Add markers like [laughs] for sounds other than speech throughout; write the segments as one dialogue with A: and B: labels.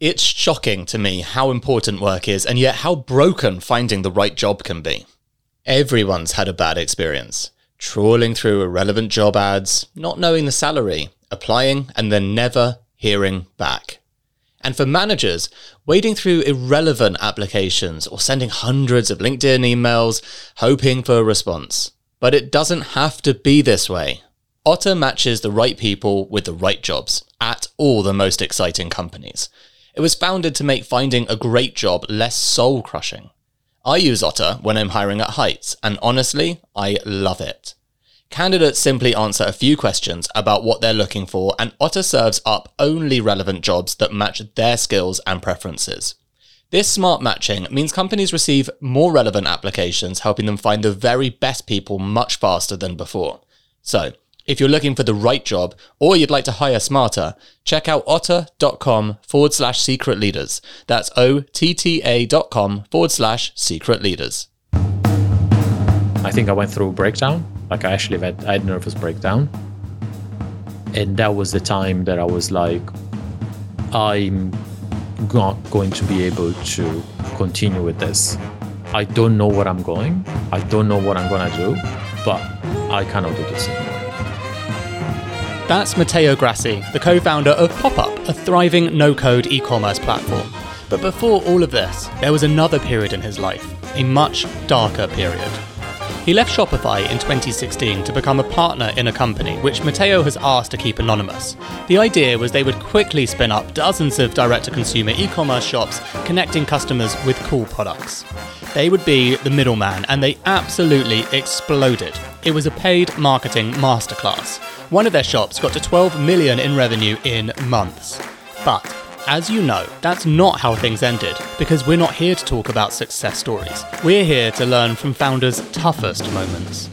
A: It's shocking to me how important work is and yet how broken finding the right job can be. Everyone's had a bad experience. Trawling through irrelevant job ads, not knowing the salary, applying, and then never hearing back. And for managers, wading through irrelevant applications or sending hundreds of LinkedIn emails, hoping for a response. But it doesn't have to be this way. Otta matches the right people with the right jobs at all the most exciting companies. It was founded to make finding a great job less soul crushing. I use Otta when I'm hiring at Heights, and honestly, I love it. Candidates simply answer a few questions about what they're looking for, and Otta serves up only relevant jobs that match their skills and preferences. This smart matching means companies receive more relevant applications, helping them find the very best people much faster than before. So, if you're looking for the right job or you'd like to hire smarter, check out otta.com forward slash secret leaders. That's O T T A dot com forward slash secret leaders.
B: I think I went through a breakdown. Like I actually had, I had nervous breakdown. And that was the time that I was like, I'm not going to be able to continue with this. I don't know where I'm going. I don't know what I'm going to do, but I cannot do this.
A: That's Matteo Grassi, the co founder of PopUp, a thriving no code e commerce platform. But before all of this, there was another period in his life, a much darker period. He left Shopify in 2016 to become a partner in a company which Matteo has asked to keep anonymous. The idea was they would quickly spin up dozens of direct to consumer e commerce shops connecting customers with cool products. They would be the middleman, and they absolutely exploded. It was a paid marketing masterclass. One of their shops got to 12 million in revenue in months. But as you know, that's not how things ended, because we're not here to talk about success stories. We're here to learn from founders' toughest moments.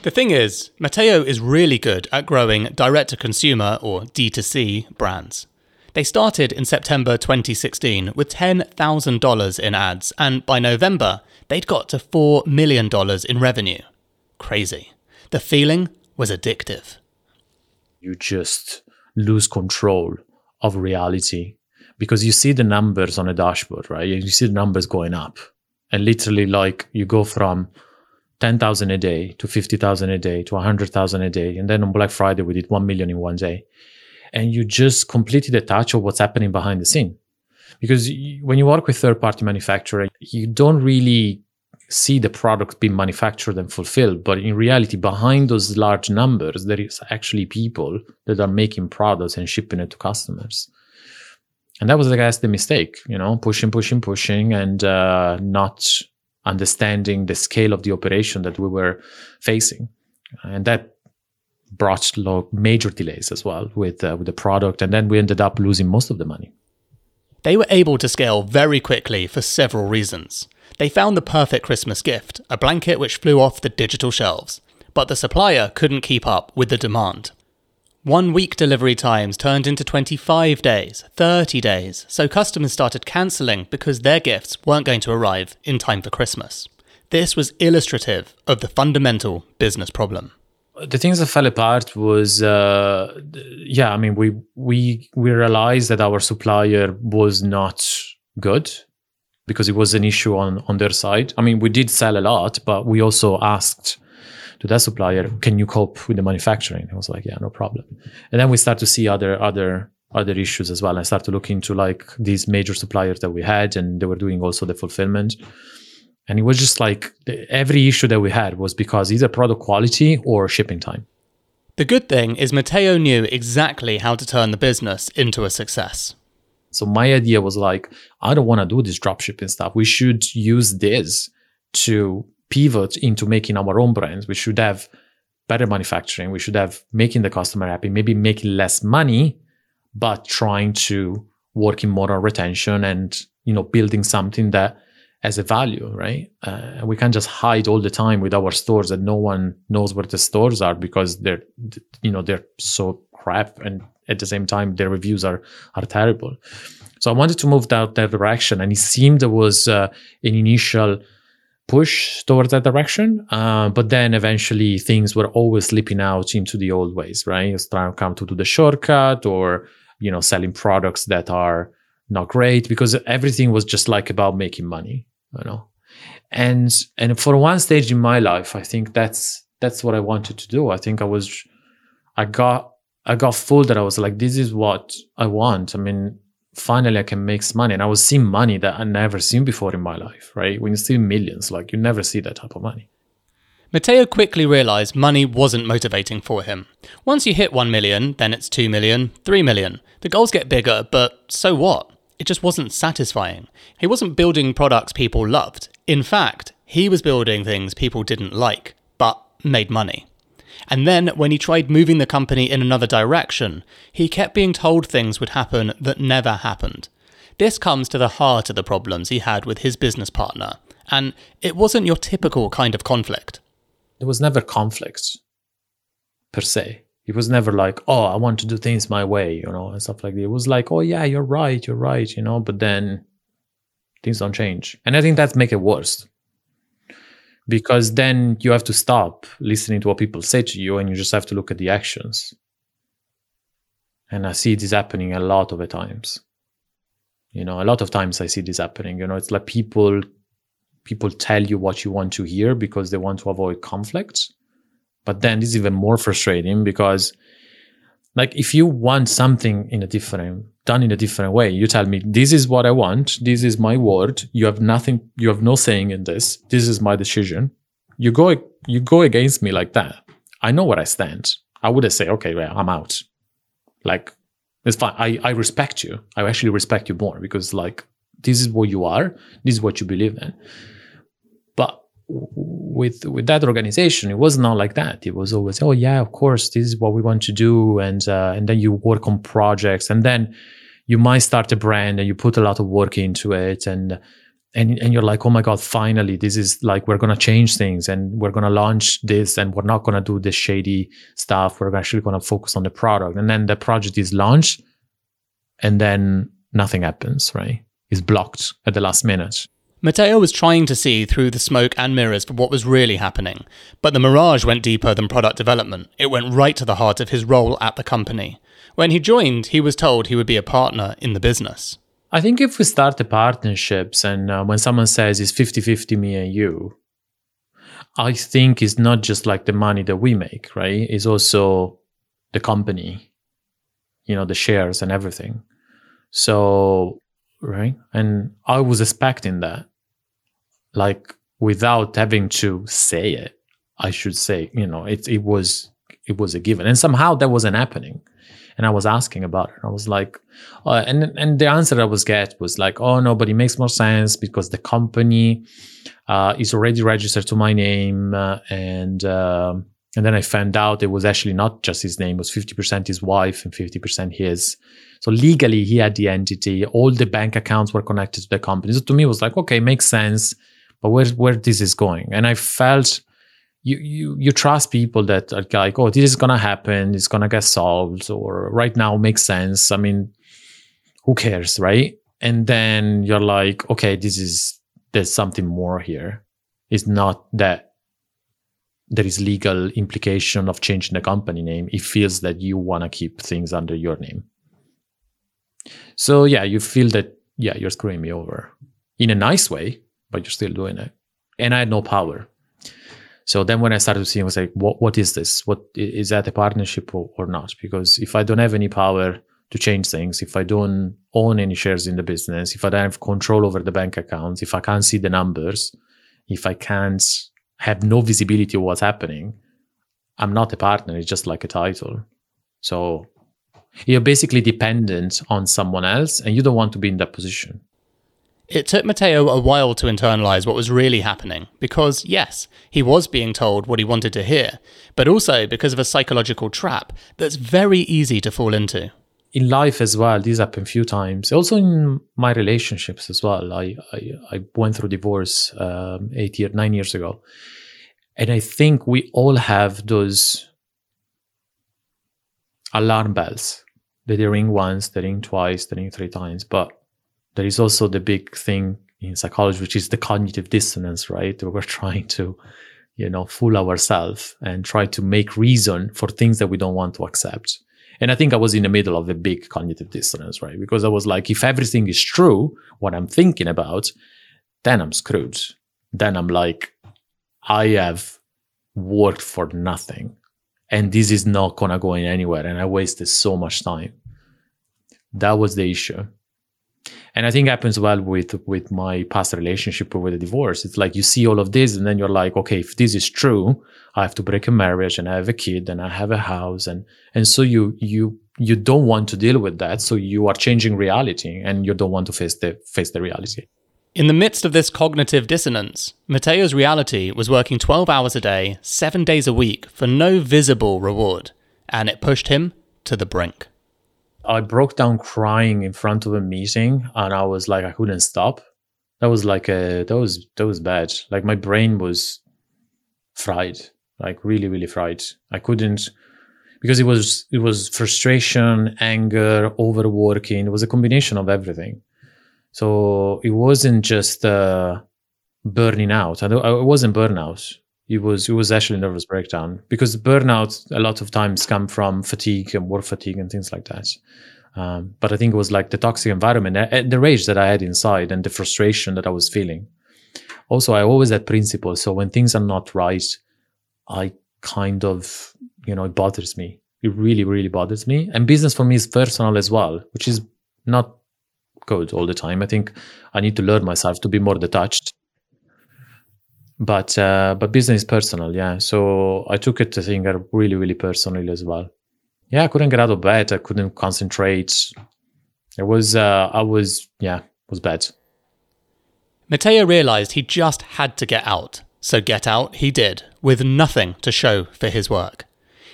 A: The thing is, Matteo is really good at growing direct to consumer or D2C brands. They started in September 2016 with $10,000 in ads, and by November, they'd got to $4 million in revenue. Crazy. The feeling was addictive.
B: You just lose control of reality because you see the numbers on a dashboard, right? You see the numbers going up. And literally, like, you go from 10,000 a day to 50,000 a day to 100,000 a day. And then on Black Friday, we did 1 million in one day and you just completely detach of what's happening behind the scene. Because when you work with third party manufacturer, you don't really see the product being manufactured and fulfilled. But in reality, behind those large numbers, there is actually people that are making products and shipping it to customers. And that was, I guess, the mistake, you know, pushing, pushing, pushing, and uh, not understanding the scale of the operation that we were facing. And that brought major delays as well with uh, with the product, and then we ended up losing most of the money.
A: They were able to scale very quickly for several reasons. They found the perfect Christmas gift, a blanket which flew off the digital shelves, but the supplier couldn't keep up with the demand. One week delivery times turned into 25 days, 30 days, so customers started cancelling because their gifts weren't going to arrive in time for Christmas. This was illustrative of the fundamental business problem
B: the things that fell apart was uh, yeah i mean we we we realized that our supplier was not good because it was an issue on on their side. I mean we did sell a lot but we also asked to that supplier can you cope with the manufacturing? I was like yeah no problem. And then we start to see other other other issues as well. I start to look into like these major suppliers that we had and they were doing also the fulfillment. And it was just like every issue that we had was because either product quality or shipping time.
A: The good thing is Matteo knew exactly how to turn the business into a success.
B: So my idea was like, I don't want to do this dropshipping stuff. We should use this to pivot into making our own brands. We should have better manufacturing. We should have making the customer happy, maybe making less money, but trying to working more on retention and, you know, building something that as a value, right? Uh, we can't just hide all the time with our stores that no one knows where the stores are because they're, you know, they're so crap, and at the same time their reviews are are terrible. So I wanted to move that that direction, and it seemed there was uh, an initial push towards that direction. Uh, but then eventually things were always slipping out into the old ways, right? It's trying to come to do the shortcut or, you know, selling products that are not great because everything was just like about making money, you know. And and for one stage in my life, I think that's that's what I wanted to do. I think I was I got I got full that I was like, this is what I want. I mean, finally I can make money. And I was seeing money that I never seen before in my life, right? When you see millions, like you never see that type of money.
A: Matteo quickly realized money wasn't motivating for him. Once you hit 1 million, then it's 2 million, 3 million. The goals get bigger, but so what? It just wasn't satisfying. He wasn't building products people loved. In fact, he was building things people didn't like, but made money. And then, when he tried moving the company in another direction, he kept being told things would happen that never happened. This comes to the heart of the problems he had with his business partner, and it wasn't your typical kind of conflict.
B: There was never conflict, per se. It was never like, oh, I want to do things my way, you know, and stuff like that. It was like, oh, yeah, you're right, you're right, you know, but then things don't change. And I think that make it worse because then you have to stop listening to what people say to you and you just have to look at the actions and i see this happening a lot of the times you know a lot of times i see this happening you know it's like people people tell you what you want to hear because they want to avoid conflicts but then this is even more frustrating because like if you want something in a different done in a different way you tell me this is what i want. This is my word. You have nothing you have no saying in this. This is my decision. You go you go against me like that. I know where i stand. I would say okay well i'm out. Like it's fine. I i respect you. I actually respect you more because like this is what you are. This is what you believe in with with that organization. It was not like that. It was always oh yeah of course this is what we want to do and uh, and then you work on projects and then you might start a brand and you put a lot of work into it and and and you're like oh my god finally this is like we're going to change things and we're going to launch this and we're not going to do this shady stuff. We're actually going to focus on the product. And then the project is launched and then nothing happens right? It's blocked at the last minute
A: Matteo was trying to see through the smoke and mirrors for what was really happening, but the mirage went deeper than product development. It went right to the heart of his role at the company. When he joined, he was told he would be a partner in the business.
B: I think if we start the partnerships and uh, when someone says it's 50 50 me and you, I think it's not just like the money that we make, right? It's also the company, you know, the shares and everything. So, right? And I was expecting that like without having to say it i should say you know it, it was it was a given. And somehow that wasn't happening. And i was asking about it. I was like uh, and and the answer i was get was like oh no but it makes more sense because the company uh, is already registered to my name uh, and um, and then i found out it was actually not just his name it was 50% his wife and 50% his. So legally he had the entity. All the bank accounts were connected to the company. So to me it was like okay makes sense but where where this is going? And i felt you you you trust people that are like oh this is gonna happen. It's gonna get solved or right now makes sense. I mean who cares right? And then you're like okay this is there's something more here. It's not that there is legal implication of changing the company name. It feels that you want to keep things under your name. So yeah you feel that yeah you're screwing me over in a nice way but you're still doing it. And I had no power. So then when I started to see, I was like, what, what is this? What is that a partnership or, or not? Because if I don't have any power to change things, if I don't own any shares in the business, if I don't have control over the bank accounts, if I can't see the numbers, if I can't have no visibility of what's happening, I'm not a partner. It's just like a title. So you're basically dependent on someone else and you don't want to be in that position.
A: It took Matteo a while to internalize what was really happening, because yes, he was being told what he wanted to hear, but also because of a psychological trap that's very easy to fall into.
B: In life as well, these happen a few times. Also in my relationships as well. I I, I went through divorce um, eight years, nine years ago, and I think we all have those alarm bells. That they ring once, they ring twice, they ring three times, but there is also the big thing in psychology, which is the cognitive dissonance, right? [laughs] We're trying to, you know, fool ourselves and try to make reason for things that we don't want to accept. And I think I was in the middle of a big cognitive dissonance, right? Because I was like, if everything is true, what I'm thinking about, then I'm screwed. Then I'm like, I have worked for nothing. And this is not gonna go anywhere. And I wasted so much time. That was the issue and i think happens well with with my past relationship or with a divorce. It's like you see all of this and then you're like okay if this is true i have to break a marriage and i have a kid and i have a house. And and so you you you don't want to deal with that. So you are changing reality and you don't want to face the face the reality.
A: In the midst of this cognitive dissonance, Matteo's reality was working 12 hours a day, 7 days a week for no visible reward, and it pushed him to the brink.
B: I broke down crying in front of a meeting and I was like I couldn't stop. That was like a that was that was bad. Like my brain was fried. Like really, really fried. I couldn't because it was it was frustration, anger, overworking. It was a combination of everything. So it wasn't just uh, burning out. I, I wasn't burnout it was it was actually nervous breakdown because burnout a lot of times come from fatigue and work fatigue and things like that. Um, but I think it was like the toxic environment, uh, the rage that I had inside, and the frustration that I was feeling. Also, I always had principles, so when things are not right, I kind of you know it bothers me. It really, really bothers me. And business for me is personal as well, which is not good all the time. I think I need to learn myself to be more detached but uh, but business is personal yeah. So i took it i think really really personally as well. Yeah i couldn't get out of bed. I couldn't concentrate. It was uh, i was yeah it was bad.
A: Matteo realized he just had to get out. So get out he did with nothing to show for his work.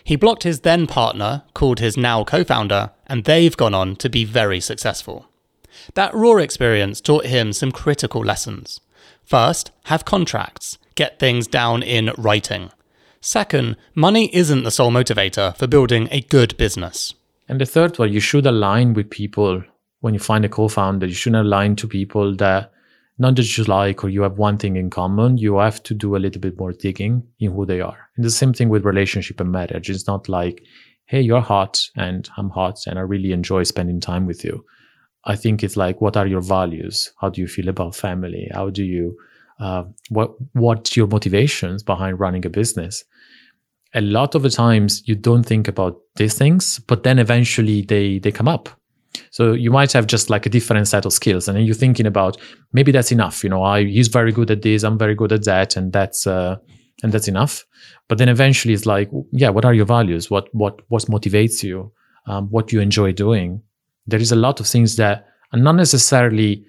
A: He blocked his then partner called his now co-founder and they've gone on to be very successful. That raw experience taught him some critical lessons First, have contracts, get things down in writing. Second, money isn't the sole motivator for building a good business.
B: And the third one, you should align with people when you find a co founder. You shouldn't align to people that not just you like or you have one thing in common. You have to do a little bit more digging in who they are. And the same thing with relationship and marriage. It's not like, hey, you're hot and I'm hot and I really enjoy spending time with you. I think it's like, what are your values? How do you feel about family? How do you, uh, what, what's your motivations behind running a business? A lot of the times you don't think about these things, but then eventually they, they come up. So you might have just like a different set of skills, and then you're thinking about maybe that's enough. You know, I he's very good at this, I'm very good at that, and that's uh, and that's enough. But then eventually it's like, yeah, what are your values? What what what motivates you? Um, what you enjoy doing? There is a lot of things that are not necessarily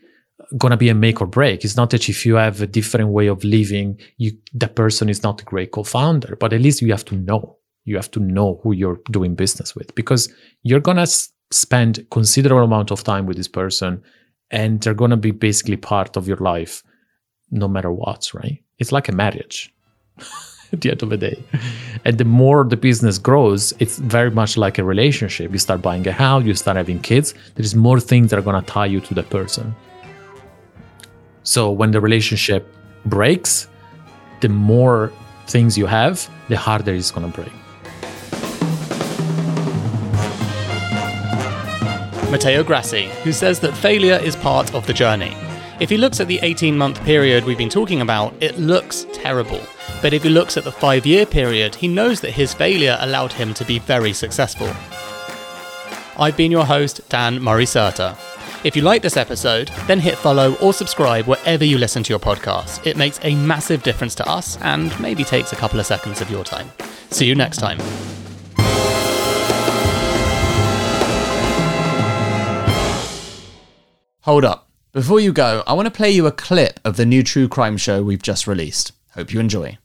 B: going to be a make or break. It's not that if you have a different way of living, you that person is not a great co-founder, but at least you have to know. You have to know who you're doing business with because you're going to s- spend considerable amount of time with this person and they're going to be basically part of your life no matter what, right? It's like a marriage. [laughs] [laughs] at the end of the day. And the more the business grows, it's very much like a relationship. You start buying a house, you start having kids, there's more things that are going to tie you to the person. So when the relationship breaks, the more things you have, the harder it's going to break.
A: Matteo Grassi, who says that failure is part of the journey. If he looks at the 18 month period we've been talking about, it looks terrible. But if he looks at the five year period, he knows that his failure allowed him to be very successful. I've been your host, Dan Murray Serter. If you like this episode, then hit follow or subscribe wherever you listen to your podcast. It makes a massive difference to us and maybe takes a couple of seconds of your time. See you next time. Hold up. Before you go, I want to play you a clip of the new true crime show we've just released. Hope you enjoy.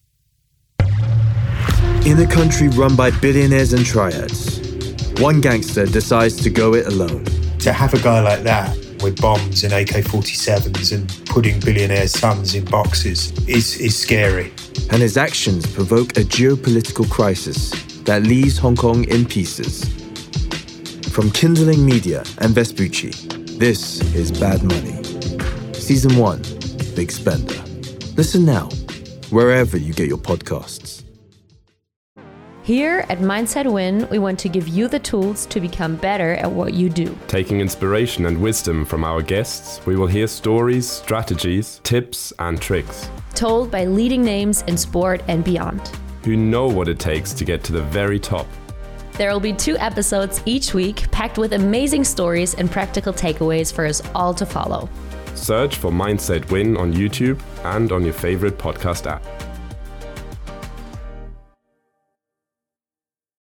C: In a country run by billionaires and triads, one gangster decides to go it alone.
D: To have a guy like that with bombs and AK 47s and putting billionaires' sons in boxes is, is scary.
C: And his actions provoke a geopolitical crisis that leaves Hong Kong in pieces. From Kindling Media and Vespucci, this is Bad Money. Season 1 big spender. Listen now, wherever you get your podcasts.
E: Here at Mindset Win, we want to give you the tools to become better at what you do.
F: Taking inspiration and wisdom from our guests, we will hear stories, strategies, tips, and tricks.
E: Told by leading names in sport and beyond.
F: Who know what it takes to get to the very top.
E: There will be two episodes each week, packed with amazing stories and practical takeaways for us all to follow.
F: Search for Mindset Win on YouTube and on your favorite podcast app.